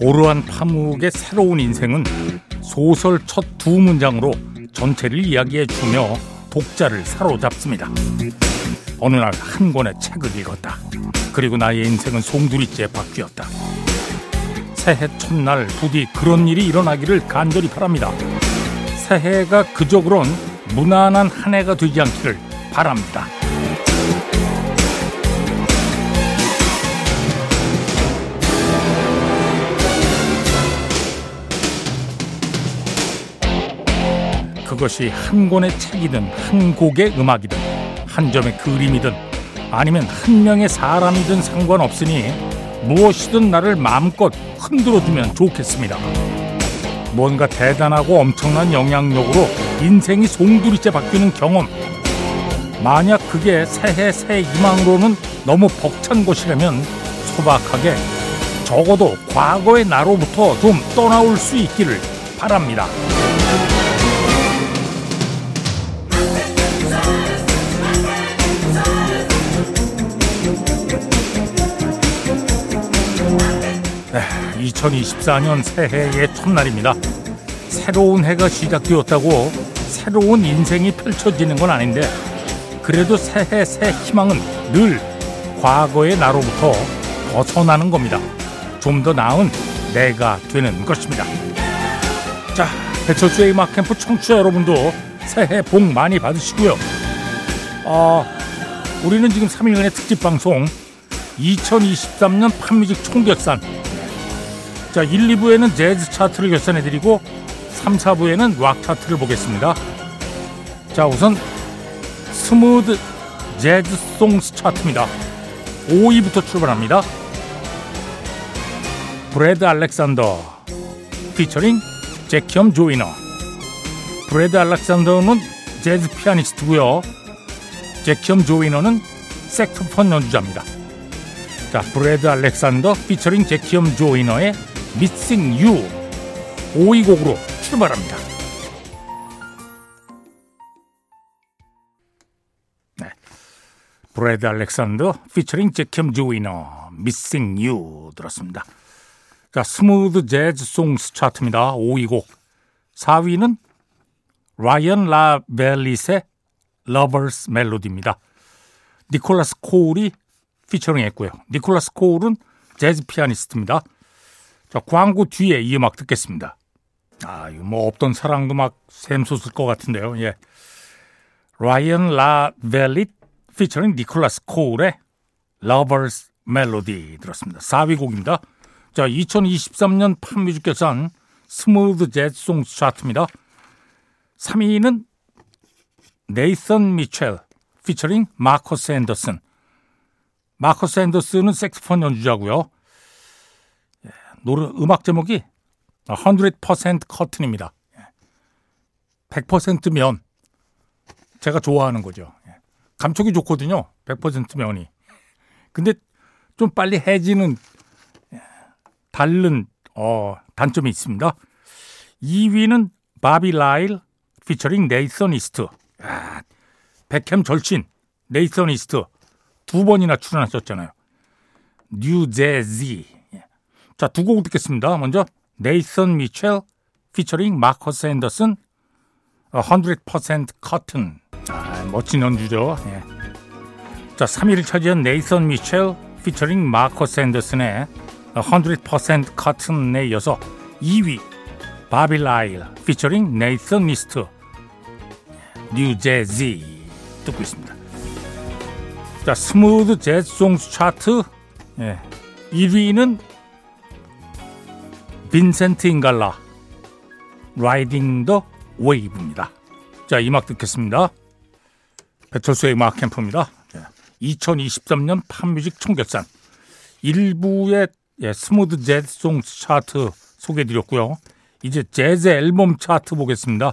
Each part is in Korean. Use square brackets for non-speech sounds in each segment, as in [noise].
오르한 파묵의 새로운 인생은 소설 첫 두 문장으로 전체를 이야기해 주며 독자를 사로잡습니다. 어느 날 한 권의 책을 읽었다. 그리고 나의 인생은 송두리째 바뀌었다. 새해 첫날 부디 그런 일이 일어나기를 간절히 바랍니다. 새해가 그저 그런 무난한 한 해가 되지 않기를 바랍니다. 그것이 한 권의 책이든 한 곡의 음악이든 한 점의 그림이든 아니면 한 명의 사람이든 상관없으니 무엇이든 나를 마음껏 흔들어 주면 좋겠습니다. 뭔가 대단하고 엄청난 영향력으로 인생이 송두리째 바뀌는 경험. 만약 그게 새해 새 희망으로는 너무 벅찬 것이라면 소박하게 적어도 과거의 나로부터 좀 떠나올 수 있기를 바랍니다. 2024년 새해의 첫날입니다. 새로운 해가 시작되었다고 새로운 인생이 펼쳐지는 건 아닌데 그래도 새해 새 희망은 늘 과거의 나로부터 벗어나는 겁니다. 좀 더 나은 내가 되는 것입니다. 자, 배철수의 음악 캠프 청취자 여러분도 새해 복 많이 받으시고요. 아, 우리는 지금 3일간의 특집 방송 2023년 팝뮤직 총결산 자 1, 2부에는 재즈 차트를 결산해드리고 3, 4부에는 락 차트를 보겠습니다. 자 우선 smooth jazz songs 차트입니다. 5위부터 출발합니다. 브래드 알렉산더 피처링 제키엄 조이너. 브래드 알렉산더는 재즈 피아니스트고요. 제키엄 조이너는 색소폰 연주자입니다. 자, 브래드 알렉산더 피처링 제키엄 조이너의 Missing You 5위 곡으로 출발합니다. 네. 브래드 알렉산더 피처링 제키엄 조이너 Missing You 들었습니다. 자, smooth jazz songs 차트입니다. 5위 곡. 4위는 라이언 라벨릿의 Lovers Melody입니다. 니콜라스 코울이 피처링 했고요. 니콜라스 코울은 재즈 피아니스트입니다. 자, 광고 뒤에 이 음악 듣겠습니다. 아, 이거 뭐 없던 사랑도 막 샘솟을 것 같은데요. 예. 라이언 라벨릿 피처링 니콜라스 코울의 Lovers Melody 들었습니다. 4위 곡입니다. 자, 2023년 팝뮤직 결산 smooth jazz songs 차트입니다. 3위는 네이선 미첼 피처링 마커스 앤더슨 마커스 앤더슨은 색스폰 연주자고요. 예, 노래 음악 제목이 100% Cotton입니다. 100% 면. 제가 좋아하는 거죠. 예. 감촉이 좋거든요. 100% 면이. 근데 좀 빨리 해지는 예, 다른 어, 단점이 있습니다. 2위는 바비 라일 피처링 네이선 이스트. 야, 배캠 절친 네이선 이스트. 두 번이나 출연하셨잖아요. 뉴제지. 자, 두 곡 듣겠습니다. 먼저 네이선 미첼 피처링 마커스 앤더슨 100% Cotton. 아, 멋진 연주죠. 예. 자, 3위를 차지한 네이선 미첼 피처링 마커스 앤더슨의 100% Cotton에 이어서 2위 바비 라일 피처링 네이선 이스트 Nu Jazzy 듣고 있습니다. 자, Smooth Jazz Songs 차트 예. 1위는 빈센트 인갈라 Riding the Wave입니다. 자, 이 음악 듣겠습니다. 배철수의 음악 캠프입니다. 2023년 팝뮤직 총결산 1부의 예, Smooth Jazz Songs 차트 소개해드렸고요. 이제 재즈 앨범 차트 보겠습니다.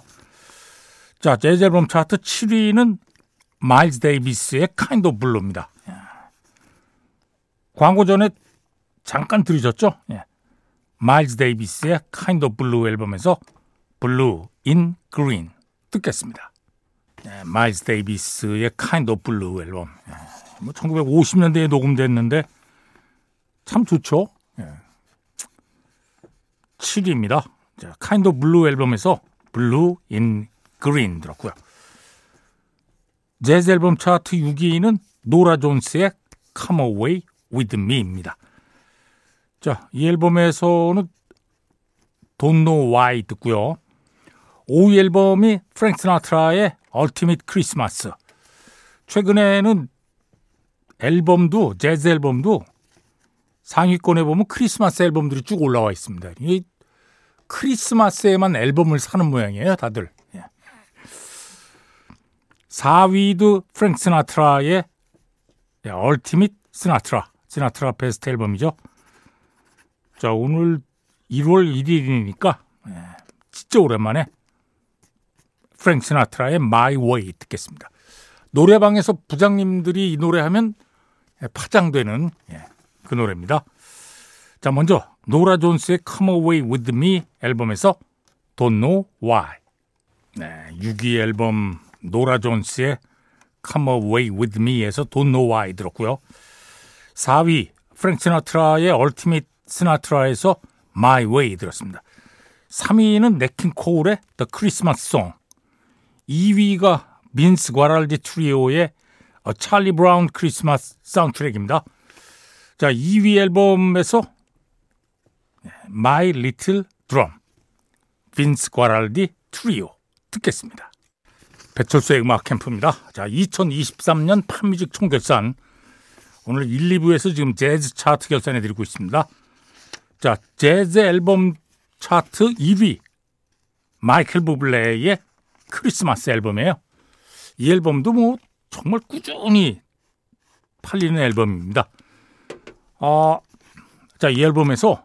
자, 재즈 앨범 차트 7위는 마일즈 데이비스의 Kind of Blue입니다. 예. 광고 전에 잠깐 들으셨죠? 예. 마일즈 데이비스의 Kind of Blue 앨범에서 Blue in Green 듣겠습니다. 예, 마일즈 데이비스의 Kind of Blue 앨범. 예, 뭐 1950년대에 녹음됐는데 참 좋죠. 예. 7위입니다. 자, Kind of Blue 앨범에서 Blue in Green 들었고요. 재즈 앨범 차트 6위는 노라 존스의 Come Away With Me입니다. 자, 이 앨범에서는 Don't Know Why 듣고요. 5위 앨범이 프랭크 시나트라의 Ultimate Christmas. 최근에는 앨범도 재즈 앨범도 상위권에 보면 크리스마스 앨범들이 쭉 올라와 있습니다. 이 크리스마스에만 앨범을 사는 모양이에요, 다들. 4위도 예. 프랭크 시나트라의 Ultimate Sinatra, 시나트라 베스트 앨범이죠. 자, 오늘 1월 1일이니까 예, 진짜 오랜만에 프랭크 시나트라의 My Way 듣겠습니다. 노래방에서 부장님들이 이 노래하면 파장되는 예, 그 노래입니다. 자, 먼저 노라 존스의 Come Away With Me 앨범에서 Don't Know Why. 네, 6위 앨범 노라 존스의 Come Away With Me에서 Don't Know Why 들었고요. 4위 프랭크 시나트라의 Ultimate Sinatra에서 My Way 들었습니다. 3위는 냇 킹 콜의 The Christmas Song. 2위가 빈스 과랄디 트리오의 찰리 브라운 크리스마스 사운드트랙입니다. 자, 2위 앨범에서 My Little Drum, 빈스 과랄디 트리오 듣겠습니다. 배철수의 음악 캠프입니다. 자, 2023년 팝뮤직 총결산 오늘 1, 2부에서 지금 재즈 차트 결산해 드리고 있습니다. 자, 재즈 앨범 차트 2위 마이클 부블레의 크리스마스 앨범이에요. 이 앨범도 뭐 정말 꾸준히 팔리는 앨범입니다. 어, 자, 이 앨범에서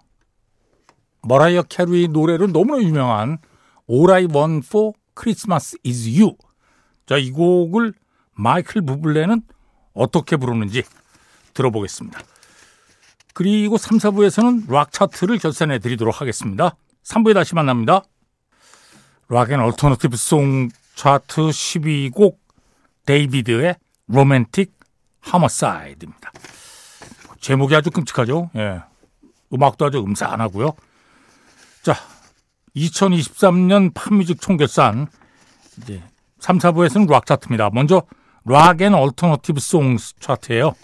머라이어 캐리 노래로 너무나 유명한 All I Want for Christmas is You. 자, 이 곡을 마이클 부블레는 어떻게 부르는지 들어보겠습니다. 그리고 3, 4부에서는 락 차트를 결산해 드리도록 하겠습니다. 3부에 다시 만납니다. Rock and Alternative Song 차트 12곡 데이비드의 Romantic Homicide입니다. 제목이 아주 끔찍하죠. 예. 음악도 아주 음산하고요. 자, 2023년 팝뮤직 총결산 이제 3, 4부에서는 락 차트입니다. 먼저 Rock and Alternative Songs 차트예요.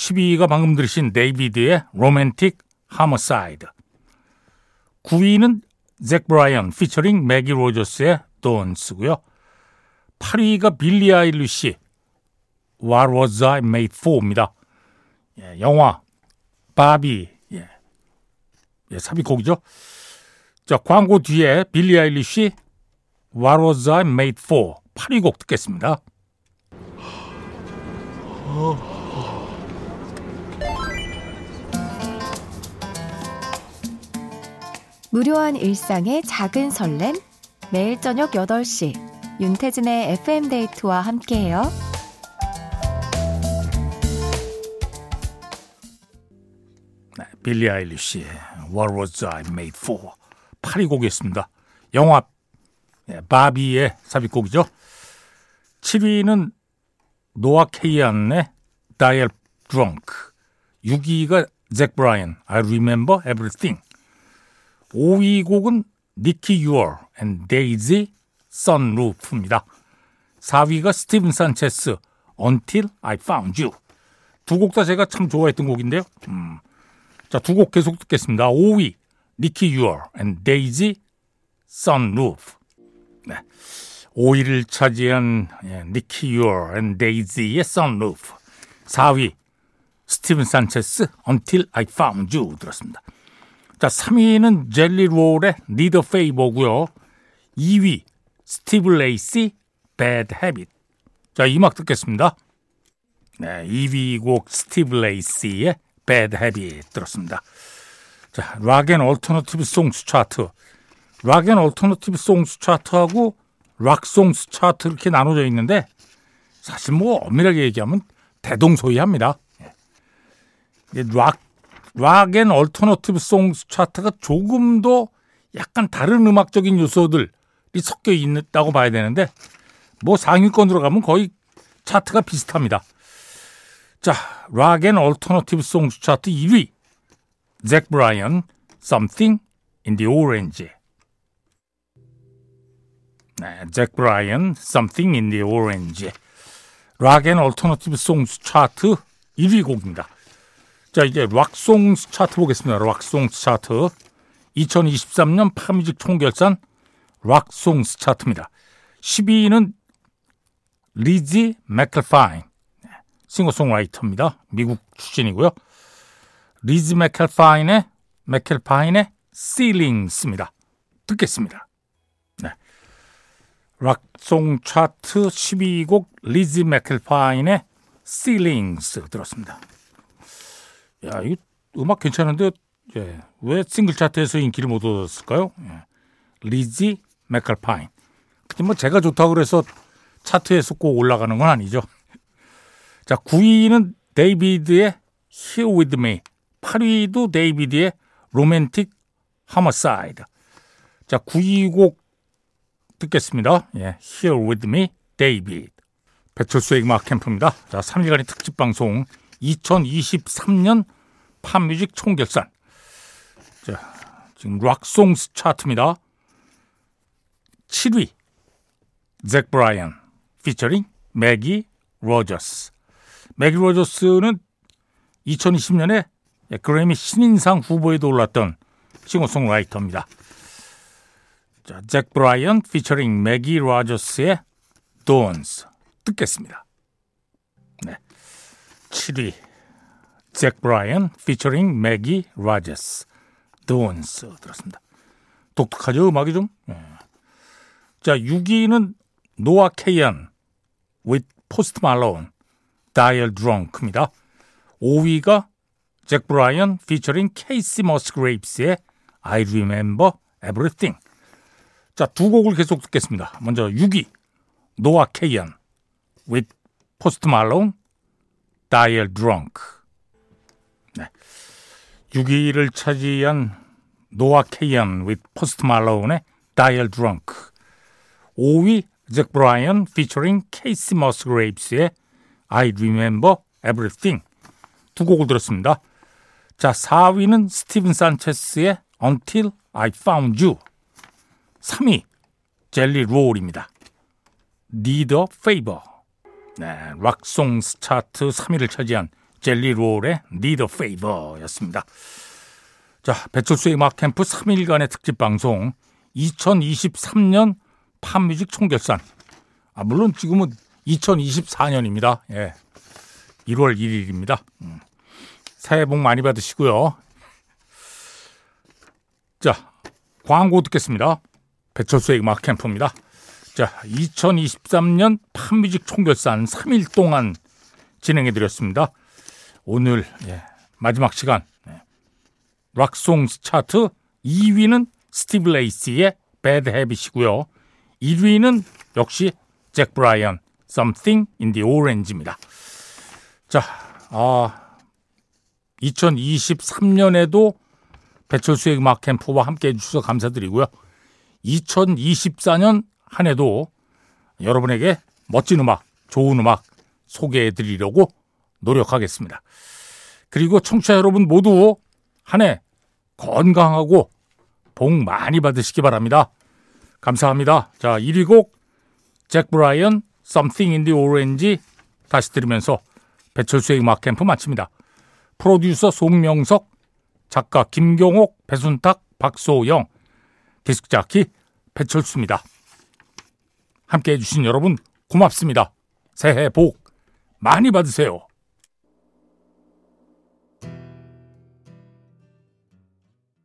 12위가 방금 들으신 데이비드의 로맨틱 Homicide. 9위는 잭 브라이언 피처링 매기 로저스의 Dawns고요. 8위가 빌리 아일리시 What Was I Made For입니다. 예, 영화 바비 예. 예, 삽입곡이죠. 자 광고 뒤에 빌리 아일리시 What Was I Made For 8위 곡 듣겠습니다. 무료한 일상의 작은 설렘 매일 저녁 8시 윤태진의 FM데이트와 함께해요. 네, 빌리 아일리시의 What Was I Made For 8위 곡이었습니다. 영화 네, 바비의 삽입곡이죠. 7위는 노아 케이안의 Dial Drunk 6위가 잭 브라이언 I Remember Everything 5위 곡은 니키 유어 and 데이지 Sunroof입니다. 4위가 스티븐 산체스 Until I Found You 두 곡 다 제가 참 좋아했던 곡인데요. 음. 자, 두 곡 계속 듣겠습니다. 5위 니키 유어 and 데이지 Sunroof 네. 5위를 차지한 예, 니키 유어 and 데이지의 Sunroof 4위 스티븐 산체스 Until I Found You 들었습니다. 자, 3위는 젤리 롤의 a Favor고요. 2위 스티브 레이시 Bad Habit. 자, 이 음악 듣겠습니다. 네, 2위 곡 스티브 레이시의 Bad Habit 들었습니다. 자, Rock and Alternative Songs 차트. Rock and Alternative Songs 차트하고 Rock Songs 차트 이렇게 나눠져 있는데 사실 뭐 엄밀하게 얘기하면 대동소이합니다. Rock Rock and Alternative Songs 차트가 조금 더 약간 다른 음악적인 요소들이 섞여 있다고 봐야 되는데 뭐 상위권으로 가면 거의 차트가 비슷합니다. 자, Rock and Alternative Songs 차트 1위 잭 브라이언 Something in the Orange. 네, 잭 브라이언, Something in the Orange. Rock and Alternative Songs 차트 1위 곡입니다. 자, 이제 Rock Songs 차트 보겠습니다. Rock Songs 차트. 2023년 팝뮤직 총결산 Rock Songs 차트입니다. 12위는 리지 맥켈파인. 싱어송라이터입니다. 미국 출신이고요. 리즈 맥켈파인의 맥켈파인의 Ceilings입니다. 듣겠습니다. 네. Rock Song 차트 12곡 리즈 맥켈파인의 Ceilings 들었습니다. 야, 이 음악 괜찮은데 예, 왜 싱글 차트에서 인기를 못 얻었을까요? 예. 리즈 맥켈파인. 근데 뭐 제가 좋다고 그래서 차트에서 꼭 올라가는 건 아니죠. [laughs] 자, 9위는 데이비드의 Here With Me. 8위도 데이비드의 Romantic Homicide. 자, 9위 곡 듣겠습니다. 예, Here With Me, 데이비드. 배철수의 음악 캠프입니다. 자, 3일간의 특집 방송 2023년 팝뮤직 총결산. 자, 지금 Rock Songs 차트입니다. 7위 잭 브라이언 피처링 매기 로저스. 매기 로저스는 2020년에 그래미 신인상 후보에도 올랐던 싱어송라이터입니다. 자, 잭 브라이언 피처링 매기 로저스의 Dawns 듣겠습니다. 네. 7위 잭 브라이언 피처링 매기 로저스 Dawns 들었습니다. 독특하죠 음악이 좀. 네. 자 6위는 노아 케이언 with 포스트 말론 Dial Drunk입니다. 5위가 잭 브라이언 피처링 케이시 머스그레이브스의 I Remember Everything. 자, 두 곡을 계속 듣겠습니다. 먼저 6위 노아 케이언 with 포스트 말론 Dial Drunk. 네. 6위를 차지한 노아 케이언 with 포스트 말론의 Dial Drunk. 5위 잭 브라이언 피처링 케이시 머스그레이브스의 I Remember Everything 두 곡을 들었습니다. 자, 4위는 스티븐 산체스의 Until I Found You 3위 젤리 롤입니다. Need a Favor 네, Rock Songs 차트 3위를 차지한 젤리 롤의 Need a Favor였습니다. 자, 배철수의 음악 캠프 3일간의 특집 방송 2023년 팝뮤직 총결산. 아, 물론 지금은 2024년입니다. 예. 1월 1일입니다. 음. 새해 복 많이 받으시고요. 자, 광고 듣겠습니다. 배철수의 음악 캠프입니다. 자, 2023년 팝뮤직 총결산 3일 동안 진행해 드렸습니다. 오늘 예, 마지막 시간 예. Rock Songs 차트 2위는 스티브 레이시의 Bad Habit이고요. 1위는 역시 잭 브라이언 Something in the Orange입니다. 자, 아 2023년에도 배철수의 음악 캠프와 함께 해주셔서 감사드리고요. 2024년 한 해도 여러분에게 멋진 음악, 좋은 음악 소개해 드리려고 노력하겠습니다. 그리고 청취자 여러분 모두 한 해 건강하고 복 많이 받으시기 바랍니다. 감사합니다. 자, 1위 곡 잭 브라이언 Something in the Orange 다시 들으면서 배철수의 음악 캠프 마칩니다. 프로듀서 송명석, 작가 김경옥, 배순탁, 박소영, 디스크 자키 배철수입니다. 함께 해주신 여러분 고맙습니다. 새해 복 많이 받으세요.